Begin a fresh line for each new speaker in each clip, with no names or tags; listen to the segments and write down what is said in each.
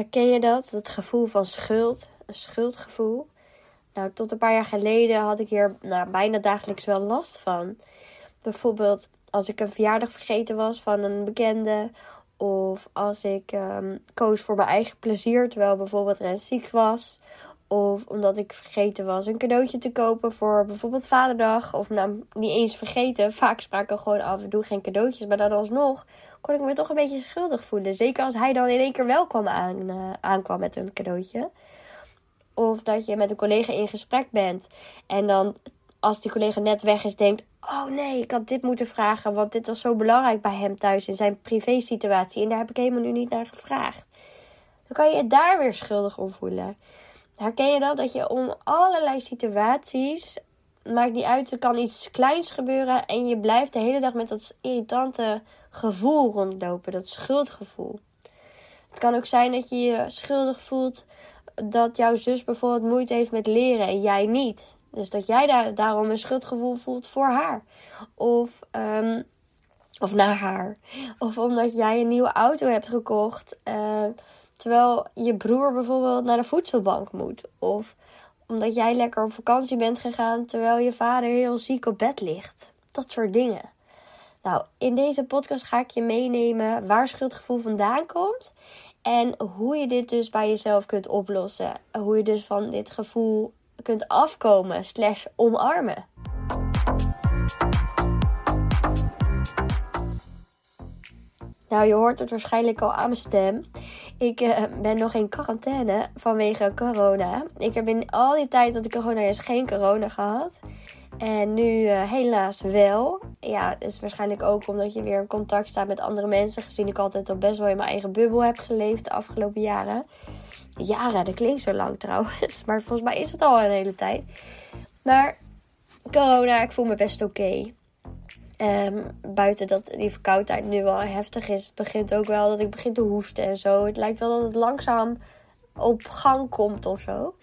Herken je dat? Het gevoel van schuld, een schuldgevoel. Nou, tot een paar jaar geleden had ik hier nou, bijna dagelijks wel last van. Bijvoorbeeld als ik een verjaardag vergeten was van een bekende. Of als ik um, koos voor mijn eigen plezier terwijl bijvoorbeeld Rens ziek was. Of omdat ik vergeten was een cadeautje te kopen voor bijvoorbeeld Vaderdag. Of nou, niet eens vergeten. Vaak spraken we gewoon af en toe geen cadeautjes. Maar dan alsnog kon ik me toch een beetje schuldig voelen. Zeker als hij dan in één keer wel kwam aan, uh, aankwam met een cadeautje. Of dat je met een collega in gesprek bent. En dan als die collega net weg is, denkt: Oh nee, ik had dit moeten vragen. Want dit was zo belangrijk bij hem thuis in zijn privé situatie. En daar heb ik helemaal nu niet naar gevraagd. Dan kan je je daar weer schuldig om voelen. Herken je dat? Dat je om allerlei situaties. Maakt niet uit, er kan iets kleins gebeuren. En je blijft de hele dag met dat irritante gevoel rondlopen. Dat schuldgevoel. Het kan ook zijn dat je je schuldig voelt dat jouw zus bijvoorbeeld moeite heeft met leren en jij niet. Dus dat jij daar, daarom een schuldgevoel voelt voor haar. Of, um, of naar haar. Of omdat jij een nieuwe auto hebt gekocht. Uh, terwijl je broer bijvoorbeeld naar de voedselbank moet. Of omdat jij lekker op vakantie bent gegaan terwijl je vader heel ziek op bed ligt. Dat soort dingen. Nou, in deze podcast ga ik je meenemen waar schuldgevoel vandaan komt. En hoe je dit dus bij jezelf kunt oplossen. Hoe je dus van dit gevoel kunt afkomen slash omarmen. Nou, je hoort het waarschijnlijk al aan mijn stem. Ik uh, ben nog in quarantaine vanwege corona. Ik heb in al die tijd dat ik corona is geen corona gehad. En nu uh, helaas wel. Ja, het is waarschijnlijk ook omdat je weer in contact staat met andere mensen. Gezien ik altijd al best wel in mijn eigen bubbel heb geleefd de afgelopen jaren. Jaren, dat klinkt zo lang trouwens. Maar volgens mij is het al een hele tijd. Maar corona, ik voel me best oké. Um, buiten dat die verkoudheid nu wel heftig is, begint ook wel dat ik begin te hoesten en zo. Het lijkt wel dat het langzaam op gang komt of zo.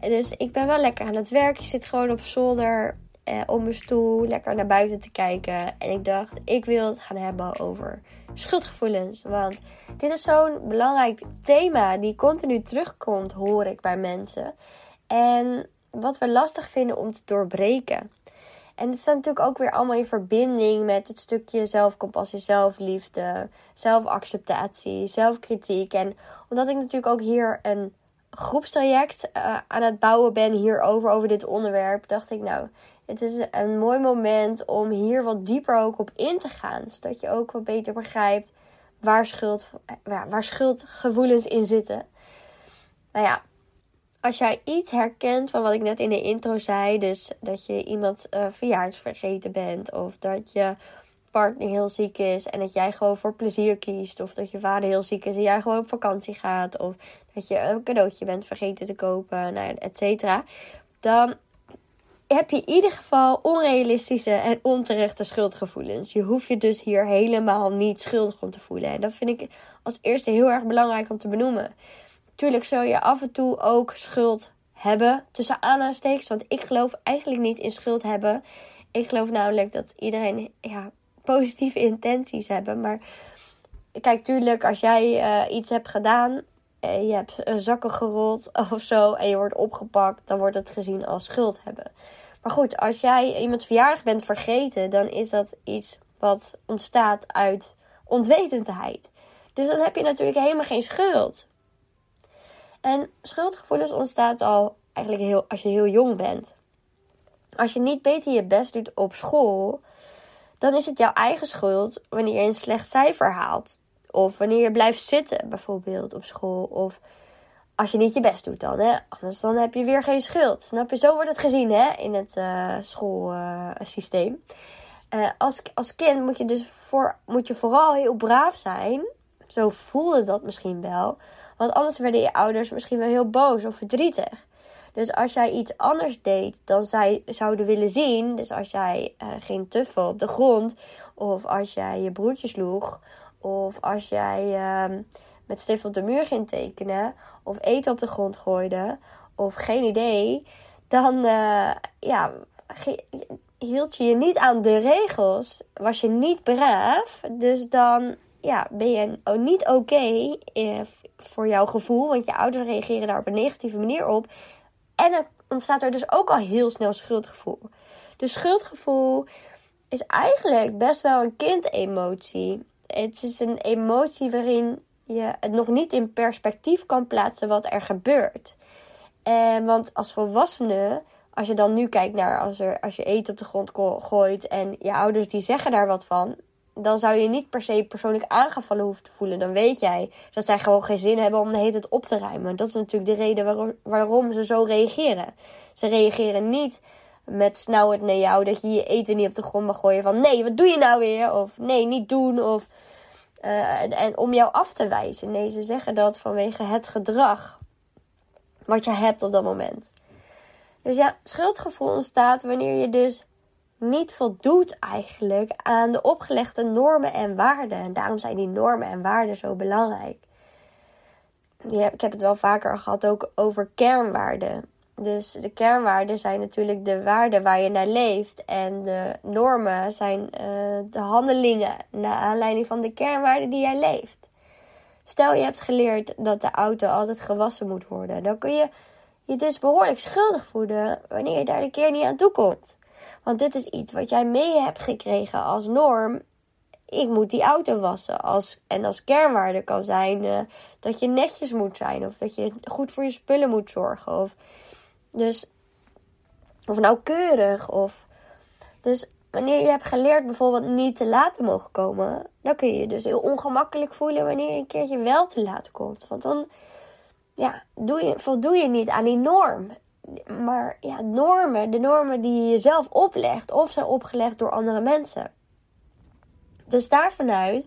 Dus ik ben wel lekker aan het werk. Je zit gewoon op zolder eh, op mijn stoel, lekker naar buiten te kijken. En ik dacht, ik wil het gaan hebben over schuldgevoelens. Want dit is zo'n belangrijk thema die continu terugkomt, hoor ik bij mensen. En wat we lastig vinden om te doorbreken. En het staat natuurlijk ook weer allemaal in verbinding met het stukje zelfcompassie, zelfliefde, zelfacceptatie, zelfkritiek. En omdat ik natuurlijk ook hier een groepstraject uh, aan het bouwen ben hierover, over dit onderwerp, dacht ik nou, het is een mooi moment om hier wat dieper ook op in te gaan. Zodat je ook wat beter begrijpt waar, schuld, waar schuldgevoelens in zitten. Nou ja, als jij iets herkent van wat ik net in de intro zei, dus dat je iemand uh, vergeten bent, of dat je partner heel ziek is en dat jij gewoon voor plezier kiest, of dat je vader heel ziek is en jij gewoon op vakantie gaat, of dat je een cadeautje bent vergeten te kopen, nou, et cetera, dan heb je in ieder geval onrealistische en onterechte schuldgevoelens. Je hoeft je dus hier helemaal niet schuldig om te voelen. En dat vind ik als eerste heel erg belangrijk om te benoemen. Tuurlijk zul je af en toe ook schuld hebben, tussen aanhalingstekens. Want ik geloof eigenlijk niet in schuld hebben. Ik geloof namelijk dat iedereen ja, positieve intenties hebben. Maar kijk, tuurlijk, als jij uh, iets hebt gedaan, uh, je hebt zakken gerold of zo en je wordt opgepakt, dan wordt het gezien als schuld hebben. Maar goed, als jij iemands verjaardag bent vergeten, dan is dat iets wat ontstaat uit onwetendheid. Dus dan heb je natuurlijk helemaal geen schuld. En schuldgevoelens ontstaat al eigenlijk heel, als je heel jong bent. Als je niet beter je best doet op school, dan is het jouw eigen schuld wanneer je een slecht cijfer haalt. Of wanneer je blijft zitten, bijvoorbeeld op school. Of als je niet je best doet dan, hè. Anders dan heb je weer geen schuld. Snap je? Zo wordt het gezien, hè, in het uh, schoolsysteem. Uh, als, als kind moet je dus voor, moet je vooral heel braaf zijn. Zo voelde dat misschien wel. Want anders werden je ouders misschien wel heel boos of verdrietig. Dus als jij iets anders deed dan zij zouden willen zien. Dus als jij uh, ging tuffen op de grond. Of als jij je broertje sloeg. Of als jij uh, met stift op de muur ging tekenen. Of eten op de grond gooide. Of geen idee. Dan uh, ja, hield je je niet aan de regels. Was je niet braaf. Dus dan ja, ben je niet oké eh, voor jouw gevoel. Want je ouders reageren daar op een negatieve manier op. En er ontstaat er dus ook al heel snel schuldgevoel. Dus schuldgevoel is eigenlijk best wel een kindemotie. Het is een emotie waarin je het nog niet in perspectief kan plaatsen wat er gebeurt. En want als volwassene, als je dan nu kijkt naar als, er, als je eten op de grond gooit en je ouders die zeggen daar wat van, dan zou je niet per se persoonlijk aangevallen hoeven te voelen. Dan weet jij dat zij gewoon geen zin hebben om de hele op te ruimen. Dat is natuurlijk de reden waarom, ze zo reageren. Ze reageren niet met snauwend naar jou dat je je eten niet op de grond mag gooien. Van nee, wat doe je nou weer? Of nee, niet doen. Of, uh, en om jou af te wijzen. Nee, ze zeggen dat vanwege het gedrag wat je hebt op dat moment. Dus ja, schuldgevoel ontstaat wanneer je dus niet voldoet eigenlijk aan de opgelegde normen en waarden. En daarom zijn die normen en waarden zo belangrijk. ik heb het wel vaker gehad ook over kernwaarden. Dus de kernwaarden zijn natuurlijk de waarden waar je naar leeft. En de normen zijn uh, de handelingen naar aanleiding van de kernwaarden die jij leeft. Stel je hebt geleerd dat de auto altijd gewassen moet worden. Dan kun je je dus behoorlijk schuldig voelen wanneer je daar een keer niet aan toe komt. Want dit is iets wat jij mee hebt gekregen als norm. Ik moet die auto wassen. Als, en als kernwaarde kan zijn uh, dat je netjes moet zijn. Of dat je goed voor je spullen moet zorgen. Of, dus, of nauwkeurig. Of, dus wanneer je hebt geleerd bijvoorbeeld niet te laat te mogen komen. Dan kun je je dus heel ongemakkelijk voelen wanneer je een keertje wel te laat komt. Want dan ja, doe je, voldoe je niet aan die norm maar ja, normen, de normen die je jezelf oplegt of zijn opgelegd door andere mensen. Dus daarvanuit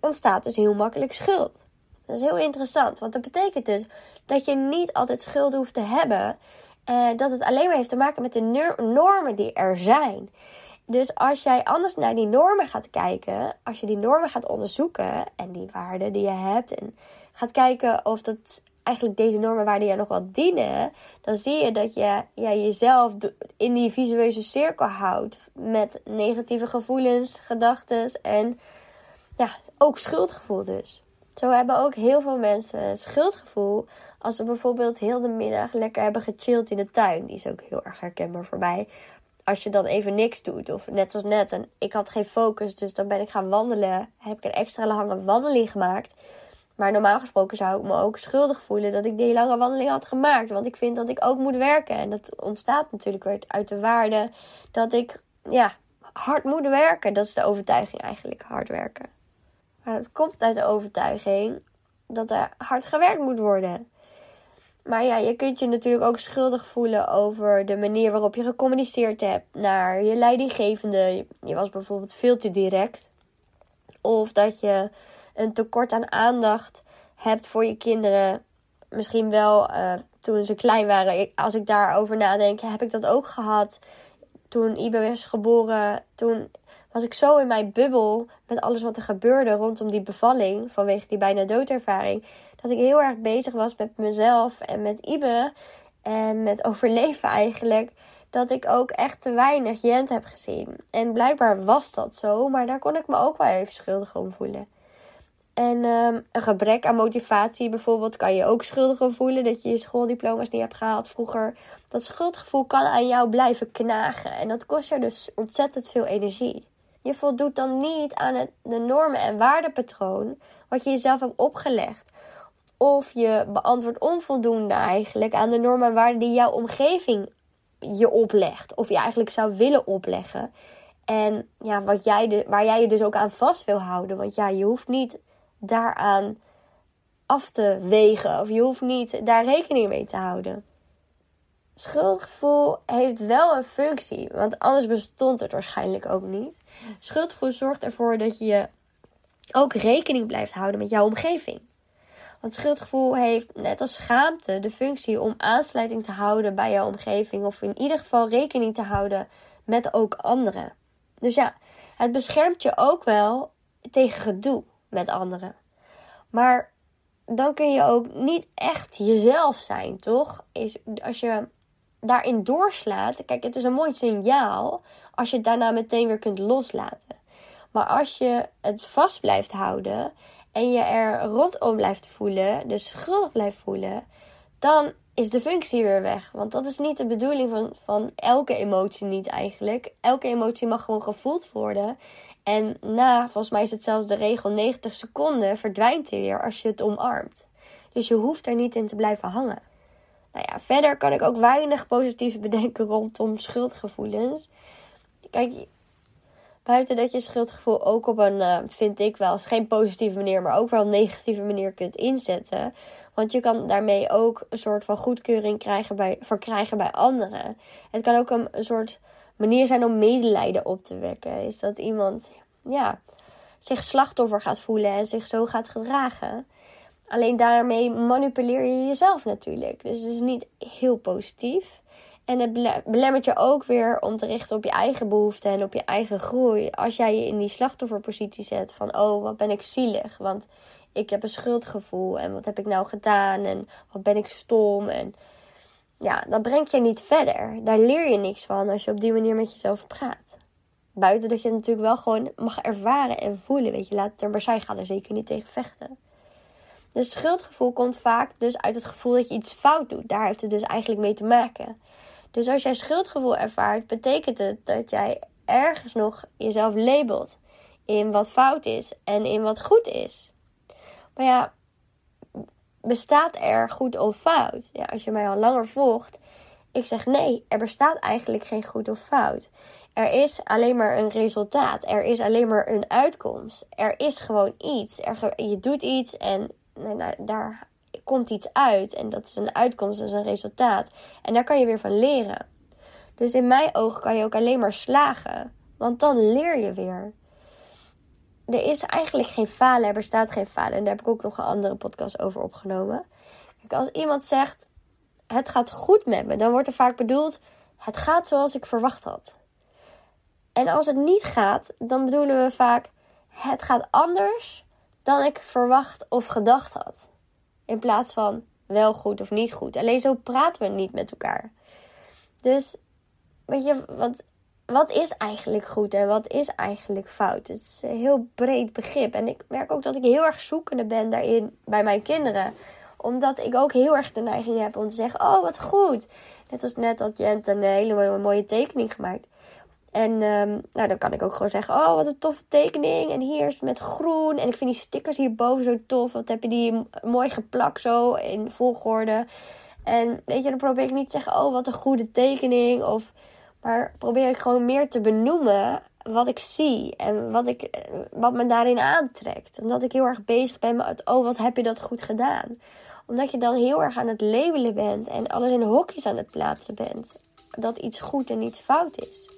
ontstaat dus heel makkelijk schuld. Dat is heel interessant, want dat betekent dus dat je niet altijd schuld hoeft te hebben. Eh, dat het alleen maar heeft te maken met de normen die er zijn. Dus als jij anders naar die normen gaat kijken, als je die normen gaat onderzoeken en die waarden die je hebt en gaat kijken of dat eigenlijk deze normen waarden je nog wel dienen, dan zie je dat je ja, jezelf in die visuele cirkel houdt met negatieve gevoelens, gedachten en ja, ook schuldgevoel dus. Zo hebben ook heel veel mensen schuldgevoel als ze bijvoorbeeld heel de middag lekker hebben gechilled in de tuin. Die is ook heel erg herkenbaar voor mij. Als je dan even niks doet, of net zoals net, en ik had geen focus, dus dan ben ik gaan wandelen. Heb ik een extra lange wandeling gemaakt. Maar normaal gesproken zou ik me ook schuldig voelen dat ik die lange wandeling had gemaakt. Want ik vind dat ik ook moet werken. En dat ontstaat natuurlijk weer uit de waarde dat ik ja, hard moet werken. Dat is de overtuiging eigenlijk, hard werken. Maar het komt uit de overtuiging dat er hard gewerkt moet worden. Maar ja, je kunt je natuurlijk ook schuldig voelen over de manier waarop je gecommuniceerd hebt naar je leidinggevende. Je was bijvoorbeeld veel te direct. Of dat je een tekort aan aandacht hebt voor je kinderen. Misschien wel uh, toen ze klein waren. Als ik daarover nadenk, heb ik dat ook gehad. Toen Ibe was geboren, toen was ik zo in mijn bubbel met alles wat er gebeurde rondom die bevalling. Vanwege die bijna doodervaring. Dat ik heel erg bezig was met mezelf en met Ibe. En met overleven eigenlijk. Dat ik ook echt te weinig Jent heb gezien. En blijkbaar was dat zo. Maar daar kon ik me ook wel even schuldig om voelen. En um, een gebrek aan motivatie bijvoorbeeld kan je ook schuldig voelen dat je je schooldiploma's niet hebt gehaald vroeger. Dat schuldgevoel kan aan jou blijven knagen en dat kost je dus ontzettend veel energie. Je voldoet dan niet aan het, de normen en waardepatroon wat je jezelf hebt opgelegd. Of je beantwoordt onvoldoende eigenlijk aan de normen en waarden die jouw omgeving je oplegt. Of je eigenlijk zou willen opleggen. En ja, wat jij de, waar jij je dus ook aan vast wil houden. Want ja, je hoeft niet daaraan af te wegen. Of je hoeft niet daar rekening mee te houden. Schuldgevoel heeft wel een functie, want anders bestond het waarschijnlijk ook niet. Schuldgevoel zorgt ervoor dat je ook rekening blijft houden met jouw omgeving. Want schuldgevoel heeft, net als schaamte, de functie om aansluiting te houden bij jouw omgeving. Of in ieder geval rekening te houden met ook anderen. Dus ja, het beschermt je ook wel tegen gedoe met anderen. Maar dan kun je ook niet echt jezelf zijn, toch? Is, als je daarin doorslaat, kijk, het is een mooi signaal als je het daarna meteen weer kunt loslaten. Maar als je het vast blijft houden en je er rot om blijft voelen, dus schuldig blijft voelen, dan is de functie weer weg. Want dat is niet de bedoeling van, van elke emotie niet eigenlijk. Elke emotie mag gewoon gevoeld worden. En na, volgens mij is het zelfs de regel 90 seconden, verdwijnt hij weer als je het omarmt. Dus je hoeft er niet in te blijven hangen. Nou ja, verder kan ik ook weinig positief bedenken rondom schuldgevoelens. Kijk, buiten dat je schuldgevoel ook op een, uh, vind ik wel, geen positieve manier, maar ook wel een negatieve manier kunt inzetten. Want je kan daarmee ook een soort van goedkeuring krijgen bij, verkrijgen bij anderen. Het kan ook een soort manier zijn om medelijden op te wekken. Is dat iemand ja, zich slachtoffer gaat voelen en zich zo gaat gedragen. Alleen daarmee manipuleer je jezelf natuurlijk. Dus het is niet heel positief. En het belemmert je ook weer om te richten op je eigen behoeften en op je eigen groei. Als jij je in die slachtofferpositie zet van, oh, wat ben ik zielig. Want ik heb een schuldgevoel en wat heb ik nou gedaan en wat ben ik stom. En ja, dan brengt je niet verder. Daar leer je niks van als je op die manier met jezelf praat. Buiten dat je natuurlijk wel gewoon mag ervaren en voelen. Weet je, laat er maar zijn, ga er zeker niet tegen vechten. Dus schuldgevoel komt vaak dus uit het gevoel dat je iets fout doet. Daar heeft het dus eigenlijk mee te maken. Dus als jij schuldgevoel ervaart, betekent het dat jij ergens nog jezelf labelt in wat fout is en in wat goed is. Maar ja, bestaat er goed of fout? Ja, als je mij al langer volgt, ik zeg nee, er bestaat eigenlijk geen goed of fout. Er is alleen maar een resultaat. Er is alleen maar een uitkomst. Er is gewoon iets. Je doet iets en nou, daar komt iets uit. En dat is een uitkomst, dat is een resultaat. En daar kan je weer van leren. Dus in mijn ogen kan je ook alleen maar slagen. Want dan leer je weer. Er is eigenlijk geen falen, er bestaat geen falen. En daar heb ik ook nog een andere podcast over opgenomen. Kijk, als iemand zegt: Het gaat goed met me, dan wordt er vaak bedoeld: Het gaat zoals ik verwacht had. En als het niet gaat, dan bedoelen we vaak: Het gaat anders dan ik verwacht of gedacht had. In plaats van wel goed of niet goed. Alleen zo praten we niet met elkaar. Dus, weet je, wat, wat is eigenlijk goed en wat is eigenlijk fout? Het is een heel breed begrip. En ik merk ook dat ik heel erg zoekende ben daarin bij mijn kinderen. Omdat ik ook heel erg de neiging heb om te zeggen: Oh, wat goed. Net als net had Jent een hele mooie tekening gemaakt. En um, nou, dan kan ik ook gewoon zeggen: Oh, wat een toffe tekening. En hier is het met groen. En ik vind die stickers hierboven zo tof. Wat heb je die mooi geplakt zo in volgorde. En weet je, dan probeer ik niet te zeggen: Oh, wat een goede tekening. Of, maar probeer ik gewoon meer te benoemen wat ik zie. En wat, ik, wat me daarin aantrekt. Omdat ik heel erg bezig ben met: Oh, wat heb je dat goed gedaan. Omdat je dan heel erg aan het labelen bent. En alles in hokjes aan het plaatsen bent. Dat iets goed en iets fout is.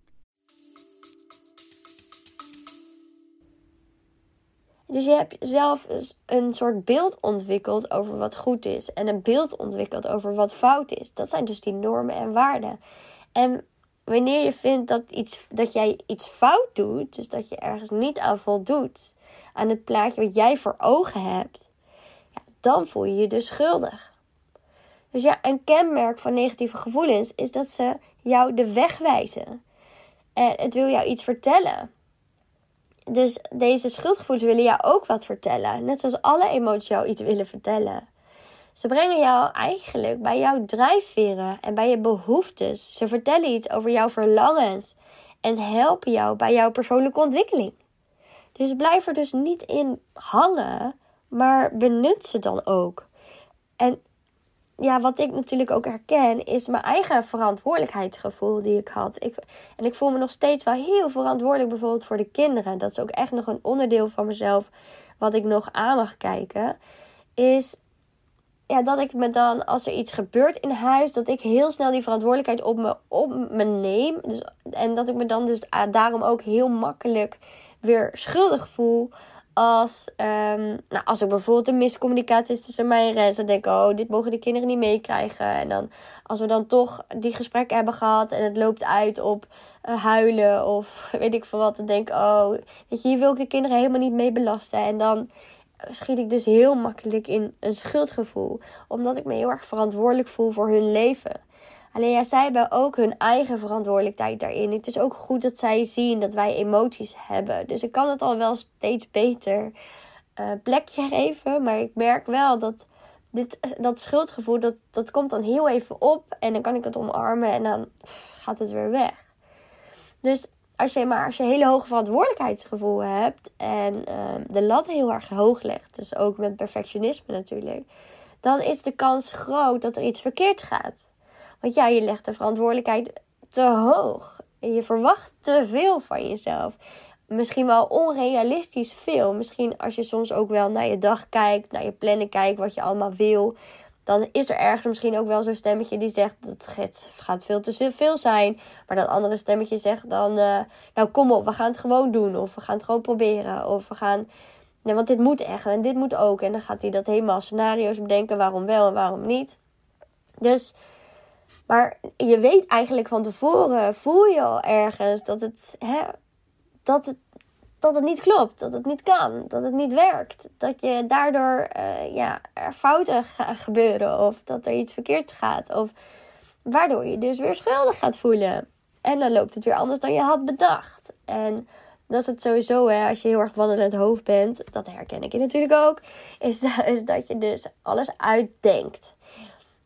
Dus je hebt zelf een soort beeld ontwikkeld over wat goed is. En een beeld ontwikkeld over wat fout is. Dat zijn dus die normen en waarden. En wanneer je vindt dat, iets, dat jij iets fout doet, dus dat je ergens niet aan voldoet, aan het plaatje wat jij voor ogen hebt, ja, dan voel je je dus schuldig. Dus ja, een kenmerk van negatieve gevoelens is dat ze jou de weg wijzen. En het wil jou iets vertellen. Dus deze schuldgevoelens willen jou ook wat vertellen. Net zoals alle emoties jou iets willen vertellen. Ze brengen jou eigenlijk bij jouw drijfveren en bij je behoeftes. Ze vertellen iets over jouw verlangens en helpen jou bij jouw persoonlijke ontwikkeling. Dus blijf er dus niet in hangen, maar benut ze dan ook. En ja, wat ik natuurlijk ook herken, is mijn eigen verantwoordelijkheidsgevoel die ik had. Ik, en ik voel me nog steeds wel heel verantwoordelijk, bijvoorbeeld voor de kinderen. Dat is ook echt nog een onderdeel van mezelf wat ik nog aan mag kijken. Is ja, dat ik me dan, als er iets gebeurt in huis, dat ik heel snel die verantwoordelijkheid op me, op me neem. Dus, en dat ik me dan dus ah, daarom ook heel makkelijk weer schuldig voel. Als, um, nou, als er bijvoorbeeld een miscommunicatie is tussen mij en Rens, dan denk ik, oh, dit mogen de kinderen niet meekrijgen. En dan, als we dan toch die gesprekken hebben gehad en het loopt uit op uh, huilen of weet ik veel wat, dan denk ik, oh, weet je, hier wil ik de kinderen helemaal niet mee belasten. En dan schiet ik dus heel makkelijk in een schuldgevoel. Omdat ik me heel erg verantwoordelijk voel voor hun leven. Alleen ja, zij hebben ook hun eigen verantwoordelijkheid daarin. Het is ook goed dat zij zien dat wij emoties hebben. Dus ik kan het al wel steeds beter uh, plekje geven. Maar ik merk wel dat dit, dat schuldgevoel, dat, dat komt dan heel even op. En dan kan ik het omarmen en dan gaat het weer weg. Dus als je maar als je een hele hoge verantwoordelijkheidsgevoel hebt en ehm, de lat heel erg hoog legt, dus ook met perfectionisme natuurlijk, dan is de kans groot dat er iets verkeerd gaat. Want ja, je legt de verantwoordelijkheid te hoog. Je verwacht te veel van jezelf. Misschien wel onrealistisch veel. Misschien als je soms ook wel naar je dag kijkt, naar je plannen kijkt, wat je allemaal wil dan is er ergens misschien ook wel zo'n stemmetje die zegt dat het gaat veel te veel zijn. Maar dat andere stemmetje zegt dan, uh, nou kom op, we gaan het gewoon doen. Of we gaan het gewoon proberen. Of we gaan, nee, want dit moet echt en dit moet ook. En dan gaat hij dat helemaal scenario's bedenken waarom wel en waarom niet. Dus, maar je weet eigenlijk van tevoren, voel je al ergens dat het, hè, dat het dat het niet klopt, dat het niet kan, dat het niet werkt. Dat je daardoor uh, ja, er fouten gaan gebeuren of dat er iets verkeerd gaat. Of waardoor je dus weer schuldig gaat voelen. En dan loopt het weer anders dan je had bedacht. En dat is het sowieso, hè, als je heel erg wandelend hoofd bent, dat herken ik je natuurlijk ook, is dat, is dat je dus alles uitdenkt.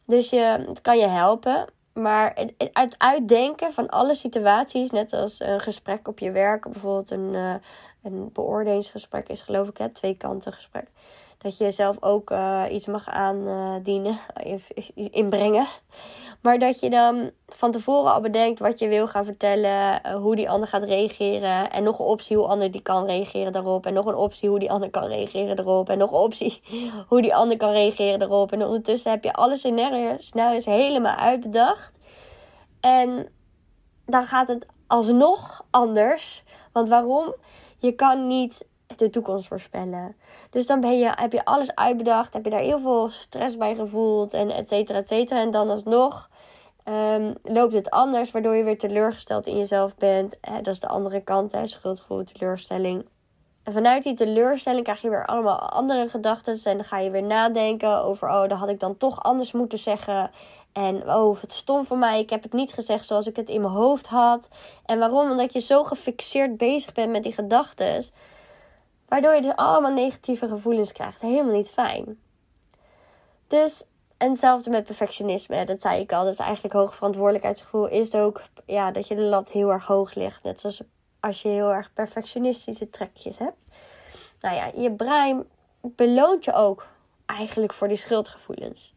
Dus je, het kan je helpen, maar het, uitdenken van alle situaties, net als een gesprek op je werk, bijvoorbeeld een, uh, een beoordelingsgesprek is geloof ik het twee kanten gesprek. Dat je zelf ook uh, iets mag aandienen, uh, inbrengen. Maar dat je dan van tevoren al bedenkt wat je wil gaan vertellen, uh, hoe die ander gaat reageren. En nog een optie hoe ander die kan reageren daarop. En nog een optie hoe die ander kan reageren erop. En nog een optie hoe die ander kan reageren erop. En ondertussen heb je alle scenario's, scenario's helemaal uitbedacht. En dan gaat het alsnog anders. Want waarom? Je kan niet de toekomst voorspellen. Dus dan ben je, heb je alles uitbedacht, heb je daar heel veel stress bij gevoeld en et cetera, et cetera. En dan alsnog um, loopt het anders, waardoor je weer teleurgesteld in jezelf bent. dat is de andere kant, hè, schuldgevoel, teleurstelling. En vanuit die teleurstelling krijg je weer allemaal andere gedachten. En dan ga je weer nadenken over, oh, dat had ik dan toch anders moeten zeggen. En oh, het stom voor mij. Ik heb het niet gezegd zoals ik het in mijn hoofd had. En waarom? Omdat je zo gefixeerd bezig bent met die gedachten. Waardoor je dus allemaal negatieve gevoelens krijgt. Helemaal niet fijn. Dus, en hetzelfde met perfectionisme. Dat zei ik al. Dus eigenlijk hoog verantwoordelijkheidsgevoel is het ook ja, dat je de lat heel erg hoog ligt. Net zoals als je heel erg perfectionistische trekjes hebt. Nou ja, je brein beloont je ook eigenlijk voor die schuldgevoelens.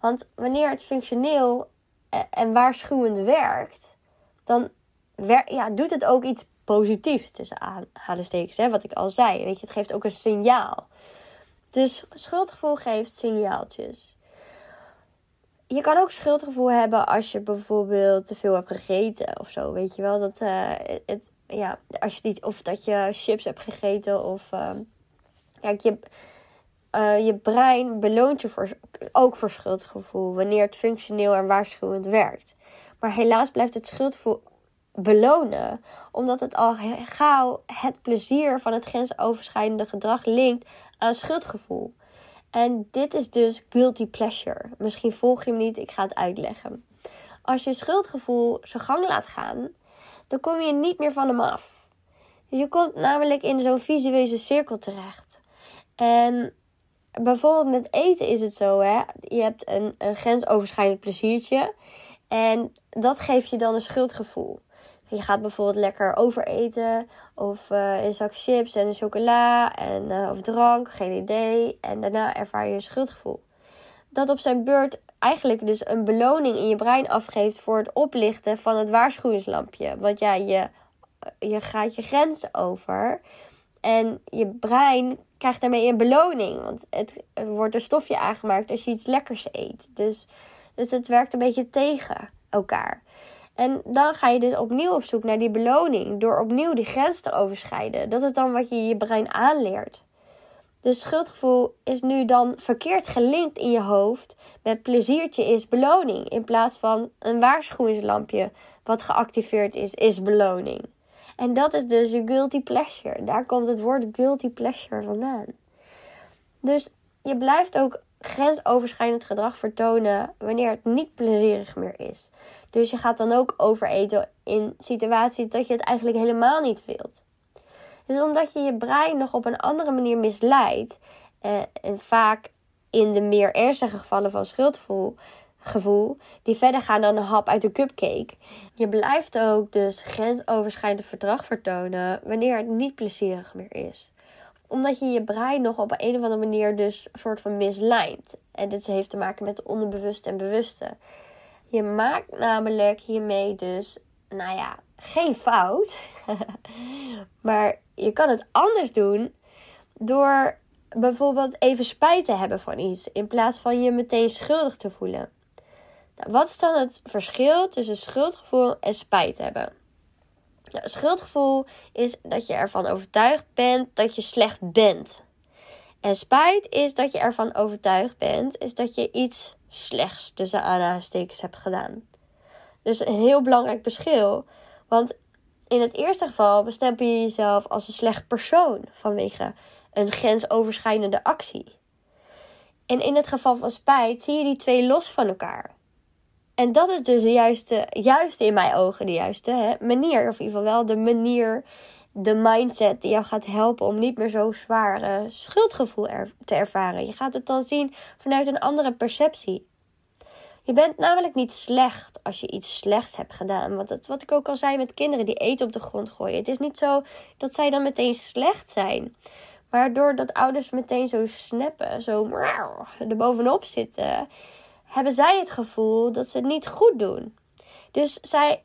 Want wanneer het functioneel en waarschuwend werkt, dan ja, doet het ook iets positiefs tussen aanhalingstekens. Hè, wat ik al zei. Weet je, het geeft ook een signaal. Dus schuldgevoel geeft signaaltjes. Je kan ook schuldgevoel hebben als je bijvoorbeeld te veel hebt gegeten of zo. Weet je wel, dat, uh, het, ja, als je niet, of dat je chips hebt gegeten of. Uh, je, uh, je brein beloont je voor, ook voor schuldgevoel wanneer het functioneel en waarschuwend werkt. Maar helaas blijft het schuldgevoel belonen, omdat het al gauw het plezier van het grensoverschrijdende gedrag linkt aan schuldgevoel. En dit is dus guilty pleasure. Misschien volg je me niet, ik ga het uitleggen. Als je schuldgevoel zijn gang laat gaan, dan kom je niet meer van hem af. Je komt namelijk in zo'n visuele cirkel terecht. En bijvoorbeeld met eten is het zo, hè. Je hebt een, een grensoverschrijdend pleziertje. En dat geeft je dan een schuldgevoel. Je gaat bijvoorbeeld lekker overeten. Of uh, een zak chips en een chocola. En, uh, of drank, geen idee. En daarna ervaar je een schuldgevoel. dat op zijn beurt eigenlijk dus een beloning in je brein afgeeft voor het oplichten van het waarschuwingslampje. Want ja, je, je gaat je grens over en je brein krijgt daarmee een beloning. Want het, wordt een stofje aangemaakt als je iets lekkers eet. Dus, dus het werkt een beetje tegen elkaar. En dan ga je dus opnieuw op zoek naar die beloning. Door opnieuw die grens te overschrijden. Dat is dan wat je je brein aanleert. Dus schuldgevoel is nu dan verkeerd gelinkt in je hoofd met pleziertje is beloning. In plaats van een waarschuwingslampje wat geactiveerd is, is beloning. En dat is dus je guilty pleasure. Daar komt het woord guilty pleasure vandaan. Dus je blijft ook grensoverschrijdend gedrag vertonen wanneer het niet plezierig meer is. Dus je gaat dan ook overeten in situaties dat je het eigenlijk helemaal niet wilt. Dus omdat je je brein nog op een andere manier misleidt, eh, en vaak in de meer ernstige gevallen van schuldgevoel, gevoel, die verder gaan dan een hap uit de cupcake. Je blijft ook dus grensoverschrijdend verdrag vertonen wanneer het niet plezierig meer is omdat je je brein nog op een of andere manier dus soort van mislijnt. En dit heeft te maken met onderbewuste en bewuste. Je maakt namelijk hiermee dus, nou ja, geen fout. maar je kan het anders doen door bijvoorbeeld even spijt te hebben van iets. In plaats van je meteen schuldig te voelen. Nou, wat is dan het verschil tussen schuldgevoel en spijt hebben? Nou, schuldgevoel is dat je ervan overtuigd bent dat je slecht bent. En spijt is dat je ervan overtuigd bent, is dat je iets slechts tussen aanhalingstekens hebt gedaan. Dus een heel belangrijk verschil. Want in het eerste geval bestempel je jezelf als een slecht persoon vanwege een grensoverschrijdende actie. En in het geval van spijt zie je die twee los van elkaar. En dat is dus de juiste, juiste in mijn ogen de juiste hè, manier. Of in ieder geval wel de manier, de mindset die jou gaat helpen om niet meer zo zwaar schuldgevoel te ervaren. Je gaat het dan zien vanuit een andere perceptie. Je bent namelijk niet slecht als je iets slechts hebt gedaan. Want dat, wat ik ook al zei met kinderen die eten op de grond gooien. Het is niet zo dat zij dan meteen slecht zijn. Maar doordat ouders meteen zo snappen, zo er bovenop zitten, hebben zij het gevoel dat ze het niet goed doen. Dus zij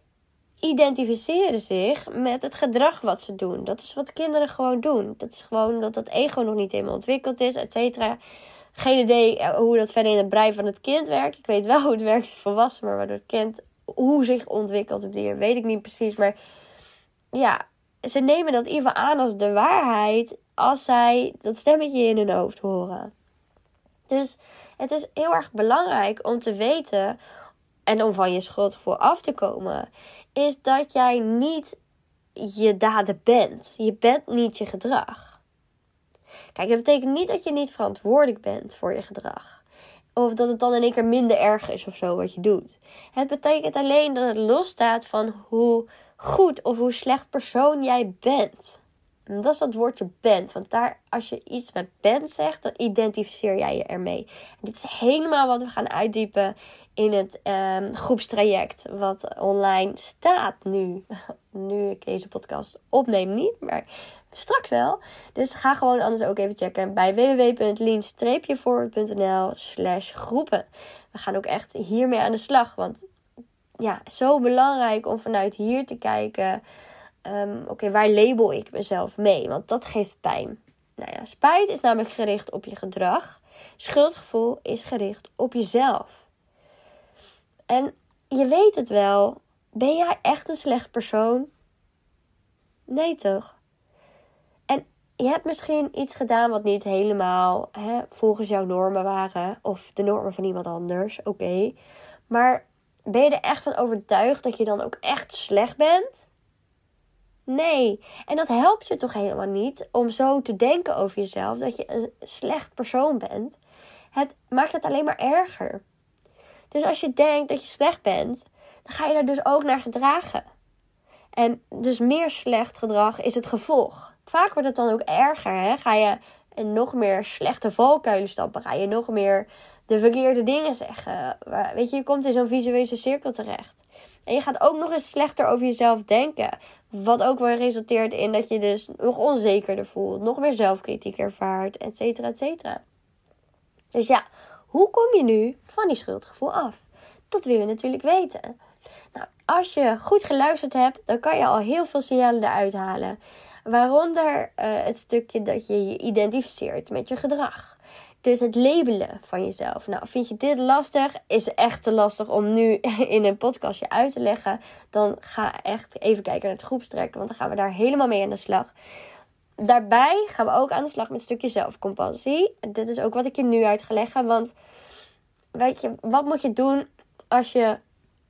identificeren zich met het gedrag wat ze doen. Dat is wat kinderen gewoon doen. Dat is gewoon dat dat ego nog niet helemaal ontwikkeld is, et cetera. Geen idee eh, hoe dat verder in het brein van het kind werkt. Ik weet wel hoe het werkt volwassen, maar waardoor het kind hoe zich ontwikkelt op die weet ik niet precies. Maar ja, ze nemen dat in ieder geval aan als de waarheid als zij dat stemmetje in hun hoofd horen. Dus het is heel erg belangrijk om te weten en om van je schuldgevoel af te komen, is dat jij niet je daden bent. Je bent niet je gedrag. Kijk, dat betekent niet dat je niet verantwoordelijk bent voor je gedrag. Of dat het dan in één keer minder erg is of zo wat je doet. Het betekent alleen dat het losstaat van hoe goed of hoe slecht persoon jij bent. En dat is dat woordje bent. Want daar, als je iets met bent zegt, dan identificeer jij je ermee. Dit is helemaal wat we gaan uitdiepen in het um, groepstraject. Wat online staat nu. Nu ik deze podcast opneem niet, maar straks wel. Dus ga gewoon anders ook even checken bij www.lean-forward.nl slash groepen. We gaan ook echt hiermee aan de slag. Want ja, zo belangrijk om vanuit hier te kijken um, oké, waar label ik mezelf mee? Want dat geeft pijn. Nou ja, spijt is namelijk gericht op je gedrag. Schuldgevoel is gericht op jezelf. En je weet het wel. Ben jij echt een slecht persoon? Nee, toch? En je hebt misschien iets gedaan wat niet helemaal hè, volgens jouw normen waren. Of de normen van iemand anders. Oké. Maar ben je er echt van overtuigd dat je dan ook echt slecht bent? Nee, en dat helpt je toch helemaal niet om zo te denken over jezelf dat je een slecht persoon bent. Het maakt het alleen maar erger. Dus als je denkt dat je slecht bent, dan ga je daar dus ook naar gedragen. En dus meer slecht gedrag is het gevolg. Vaak wordt het dan ook erger. Hè? Ga je nog meer slechte valkuilen stappen. Ga je nog meer de verkeerde dingen zeggen. Weet je, je komt in zo'n visuele cirkel terecht. En je gaat ook nog eens slechter over jezelf denken. Wat ook wel resulteert in dat je dus nog onzekerder voelt, nog meer zelfkritiek ervaart, et cetera, et cetera. Dus ja, hoe kom je nu van die schuldgevoel af? Dat wil je natuurlijk weten. Nou, als je goed geluisterd hebt, dan kan je al heel veel signalen eruit halen. Waaronder uh, het stukje dat je je identificeert met je gedrag. Dus het labelen van jezelf. Nou, vind je dit lastig? Is echt te lastig om nu in een podcastje uit te leggen? Dan ga echt even kijken naar het groepstrekken, want dan gaan we daar helemaal mee aan de slag. Daarbij gaan we ook aan de slag met een stukje zelfcompassie. Dit is ook wat ik je nu uitgelegd heb. Want weet je, wat moet je doen als je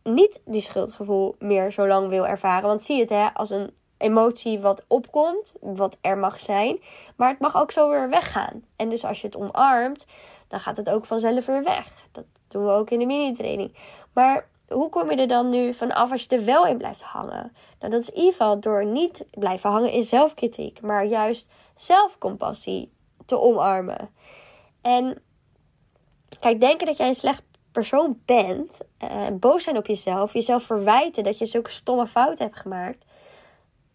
niet die schuldgevoel meer zo lang wil ervaren? Want zie het hè, als een emotie wat opkomt, wat er mag zijn. Maar het mag ook zo weer weggaan. En dus als je het omarmt, dan gaat het ook vanzelf weer weg. Dat doen we ook in de mini-training. Maar hoe kom je er dan nu vanaf als je er wel in blijft hangen? Nou, dat is in ieder geval door niet blijven hangen in zelfkritiek, maar juist zelfcompassie te omarmen. En kijk, denken dat jij een slecht persoon bent, uh, boos zijn op jezelf, jezelf verwijten dat je zulke stomme fouten hebt gemaakt,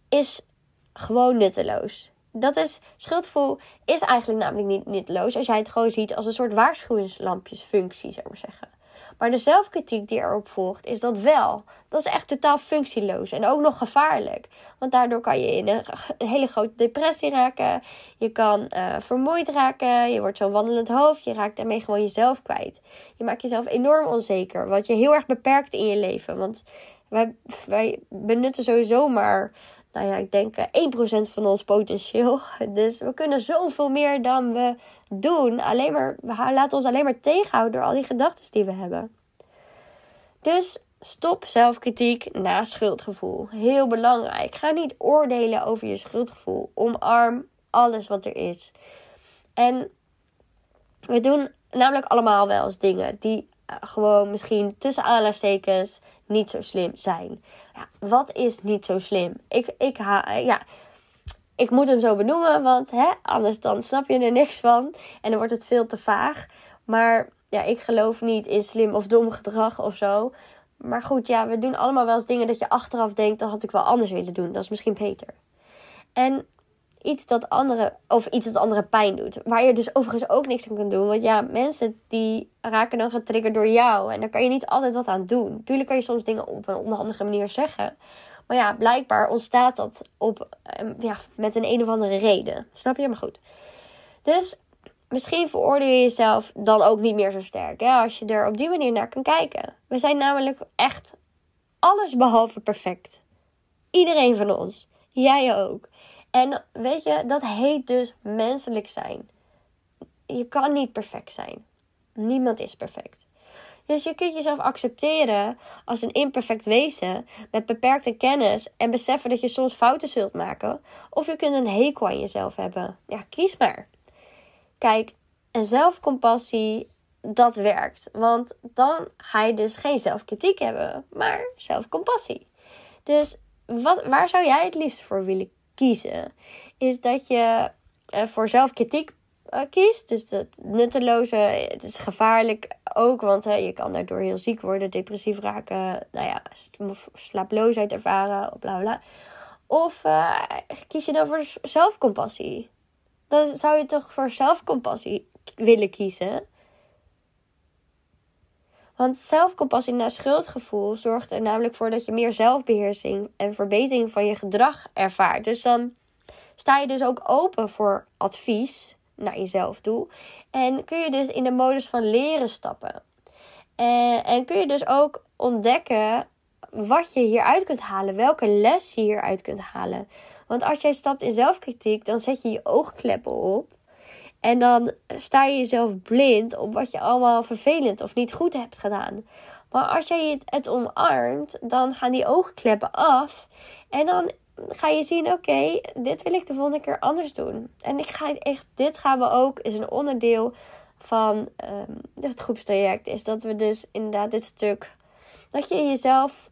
is gewoon nutteloos. Dat is, schuldgevoel is eigenlijk namelijk niet nutteloos als jij het gewoon ziet als een soort waarschuwingslampjesfunctie, zou ik maar zeggen. Maar de zelfkritiek die erop volgt, is dat wel. Dat is echt totaal functieloos en ook nog gevaarlijk. Want daardoor kan je in een, hele grote depressie raken. Je kan uh, vermoeid raken. Je wordt zo'n wandelend hoofd. Je raakt daarmee gewoon jezelf kwijt. Je maakt jezelf enorm onzeker. Wat je heel erg beperkt in je leven. Want wij, wij benutten sowieso maar nou ja, ik denk 1% eh, van ons potentieel. Dus we kunnen zoveel meer dan we doen. Alleen maar, we laten ons alleen maar tegenhouden door al die gedachten die we hebben. Dus stop zelfkritiek na schuldgevoel. Heel belangrijk. Ga niet oordelen over je schuldgevoel. Omarm alles wat er is. En we doen namelijk allemaal wel eens dingen die gewoon misschien tussen aanleidingstekens niet zo slim zijn. Ja, wat is niet zo slim? Ik, ik, ha, ja, ik moet hem zo benoemen, want hè, anders dan snap je er niks van. En dan wordt het veel te vaag. Maar ja, ik geloof niet in slim of dom gedrag of zo. Maar goed, ja, we doen allemaal wel eens dingen dat je achteraf denkt, dat had ik wel anders willen doen. Dat is misschien beter. En iets dat andere, of iets dat andere pijn doet. Waar je dus overigens ook niks aan kunt doen. Want ja, mensen die raken dan getriggerd door jou. En daar kan je niet altijd wat aan doen. Tuurlijk kan je soms dingen op een onhandige manier zeggen. Maar ja, blijkbaar ontstaat dat op, ehm, ja, met een een of andere reden. Snap je? Maar goed. Dus misschien veroordeel je jezelf dan ook niet meer zo sterk. Hè? Als je er op die manier naar kan kijken. We zijn namelijk echt alles behalve perfect. Iedereen van ons. Jij ook. En weet je, dat heet dus menselijk zijn. Je kan niet perfect zijn. Niemand is perfect. Dus je kunt jezelf accepteren als een imperfect wezen met beperkte kennis en beseffen dat je soms fouten zult maken. Of je kunt een hekel aan jezelf hebben. Ja, kies maar. Kijk, en zelfcompassie, dat werkt. Want dan ga je dus geen zelfkritiek hebben, maar zelfcompassie. Dus wat, waar zou jij het liefst voor willen kiezen, is dat je uh, voor zelfkritiek uh, kiest. Dus dat nutteloze, het is gevaarlijk ook, want hè, je kan daardoor heel ziek worden, depressief raken, nou ja, slaaploosheid ervaren, bla bla. Of uh, kies je dan voor zelfcompassie? Dan zou je toch voor zelfcompassie willen kiezen. Want zelfcompassie na schuldgevoel zorgt er namelijk voor dat je meer zelfbeheersing en verbetering van je gedrag ervaart. Dus dan sta je dus ook open voor advies naar jezelf toe. En kun je dus in de modus van leren stappen. En, en kun je dus ook ontdekken wat je hieruit kunt halen, welke les je hieruit kunt halen. Want als jij stapt in zelfkritiek, dan zet je je oogkleppen op. En dan sta je jezelf blind op wat je allemaal vervelend of niet goed hebt gedaan. Maar als jij het omarmt, dan gaan die oogkleppen af. En dan ga je zien, oké, dit wil ik de volgende keer anders doen. En ik ga echt, dit gaan we ook, is een onderdeel van um, het groepstraject. Is dat we dus inderdaad dit stuk, dat je jezelf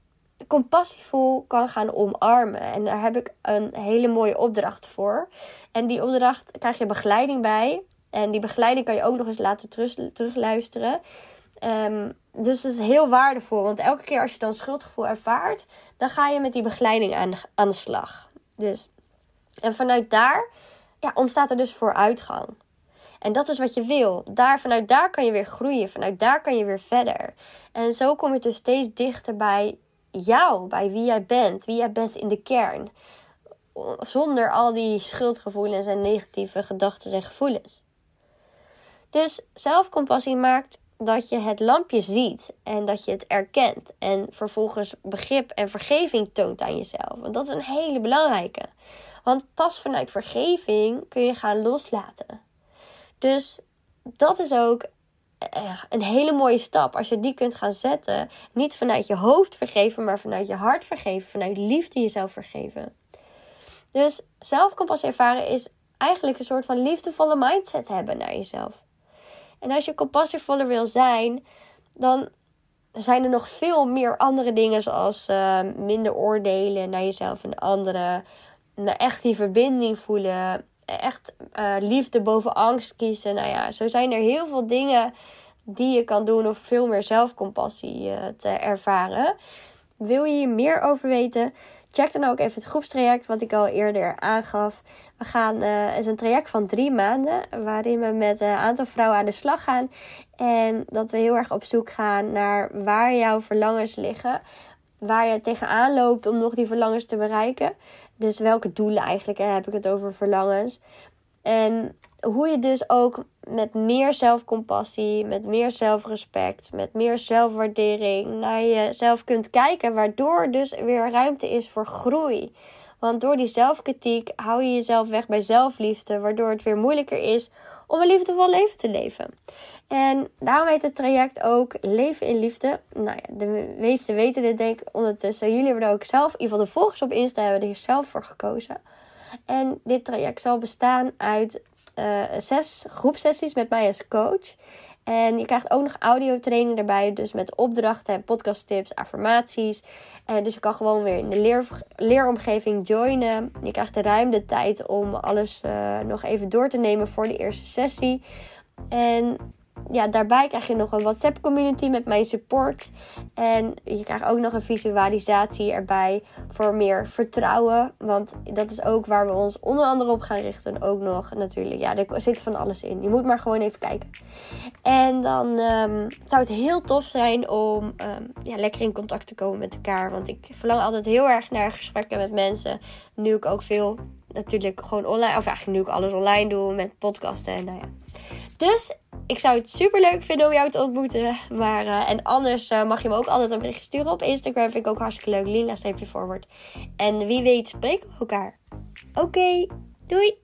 compassievol kan gaan omarmen. En daar heb ik een hele mooie opdracht voor. En die opdracht krijg je begeleiding bij. En die begeleiding kan je ook nog eens laten terug, terugluisteren. Um, dus dat is heel waardevol. Want elke keer als je dan schuldgevoel ervaart, dan ga je met die begeleiding aan, aan de slag. Dus, en vanuit daar ja, ontstaat er dus vooruitgang. En dat is wat je wil. Daar, vanuit daar kan je weer groeien. Vanuit daar kan je weer verder. En zo kom je dus steeds dichter bij jou, bij wie jij bent, wie jij bent in de kern. Zonder al die schuldgevoelens en negatieve gedachten en gevoelens. Dus zelfcompassie maakt dat je het lampje ziet en dat je het erkent. En vervolgens begrip en vergeving toont aan jezelf. Want dat is een hele belangrijke. Want pas vanuit vergeving kun je gaan loslaten. Dus dat is ook een hele mooie stap. Als je die kunt gaan zetten. Niet vanuit je hoofd vergeven, maar vanuit je hart vergeven. Vanuit liefde jezelf vergeven. Dus zelfcompassie ervaren is eigenlijk een soort van liefdevolle mindset hebben naar jezelf. En als je compassievoller wil zijn, dan zijn er nog veel meer andere dingen, zoals uh, minder oordelen naar jezelf en anderen. Echt die verbinding voelen. Echt uh, liefde boven angst kiezen. Nou ja, zo zijn er heel veel dingen die je kan doen om veel meer zelfcompassie uh, te ervaren. Wil je hier meer over weten? Check dan ook even het groepstraject wat ik al eerder aangaf. We gaan, uh, is een traject van drie maanden, waarin we met een aantal vrouwen aan de slag gaan. En dat we heel erg op zoek gaan naar waar jouw verlangens liggen. Waar je tegenaan loopt om nog die verlangens te bereiken. Dus welke doelen eigenlijk heb ik het over verlangens. En hoe je dus ook met meer zelfcompassie, met meer zelfrespect, met meer zelfwaardering naar jezelf kunt kijken. Waardoor dus weer ruimte is voor groei. Want door die zelfkritiek hou je jezelf weg bij zelfliefde, waardoor het weer moeilijker is om een liefdevol leven te leven. En daarom heet het traject ook Leven in Liefde. Nou ja, de meeste weten dit denk ik ondertussen. Jullie hebben er ook zelf, in ieder geval de volgers op Insta hebben er zelf voor gekozen. En dit traject zal bestaan uit uh, zes groepsessies met mij als coach. En je krijgt ook nog audiotraining erbij, dus met opdrachten en podcasttips, affirmaties. En dus je kan gewoon weer in de leer, leeromgeving joinen. Je krijgt de ruim de tijd om alles uh, nog even door te nemen voor de eerste sessie. En ja, daarbij krijg je nog een WhatsApp community met mijn support. En je krijgt ook nog een visualisatie erbij voor meer vertrouwen. Want dat is ook waar we ons onder andere op gaan richten. Ook nog natuurlijk, ja, er zit van alles in. Je moet maar gewoon even kijken. En dan um, zou het heel tof zijn om um, ja, lekker in contact te komen met elkaar. Want ik verlang altijd heel erg naar gesprekken met mensen. Nu ik ook veel natuurlijk gewoon online, of eigenlijk nu ik alles online doe met podcasten en nou ja. Dus ik zou het super leuk vinden om jou te ontmoeten. Maar, uh, en anders uh, mag je me ook altijd een berichtje sturen op Instagram. Vind ik ook hartstikke leuk. Lila je forward. En wie weet spreken we elkaar. Oké, doei!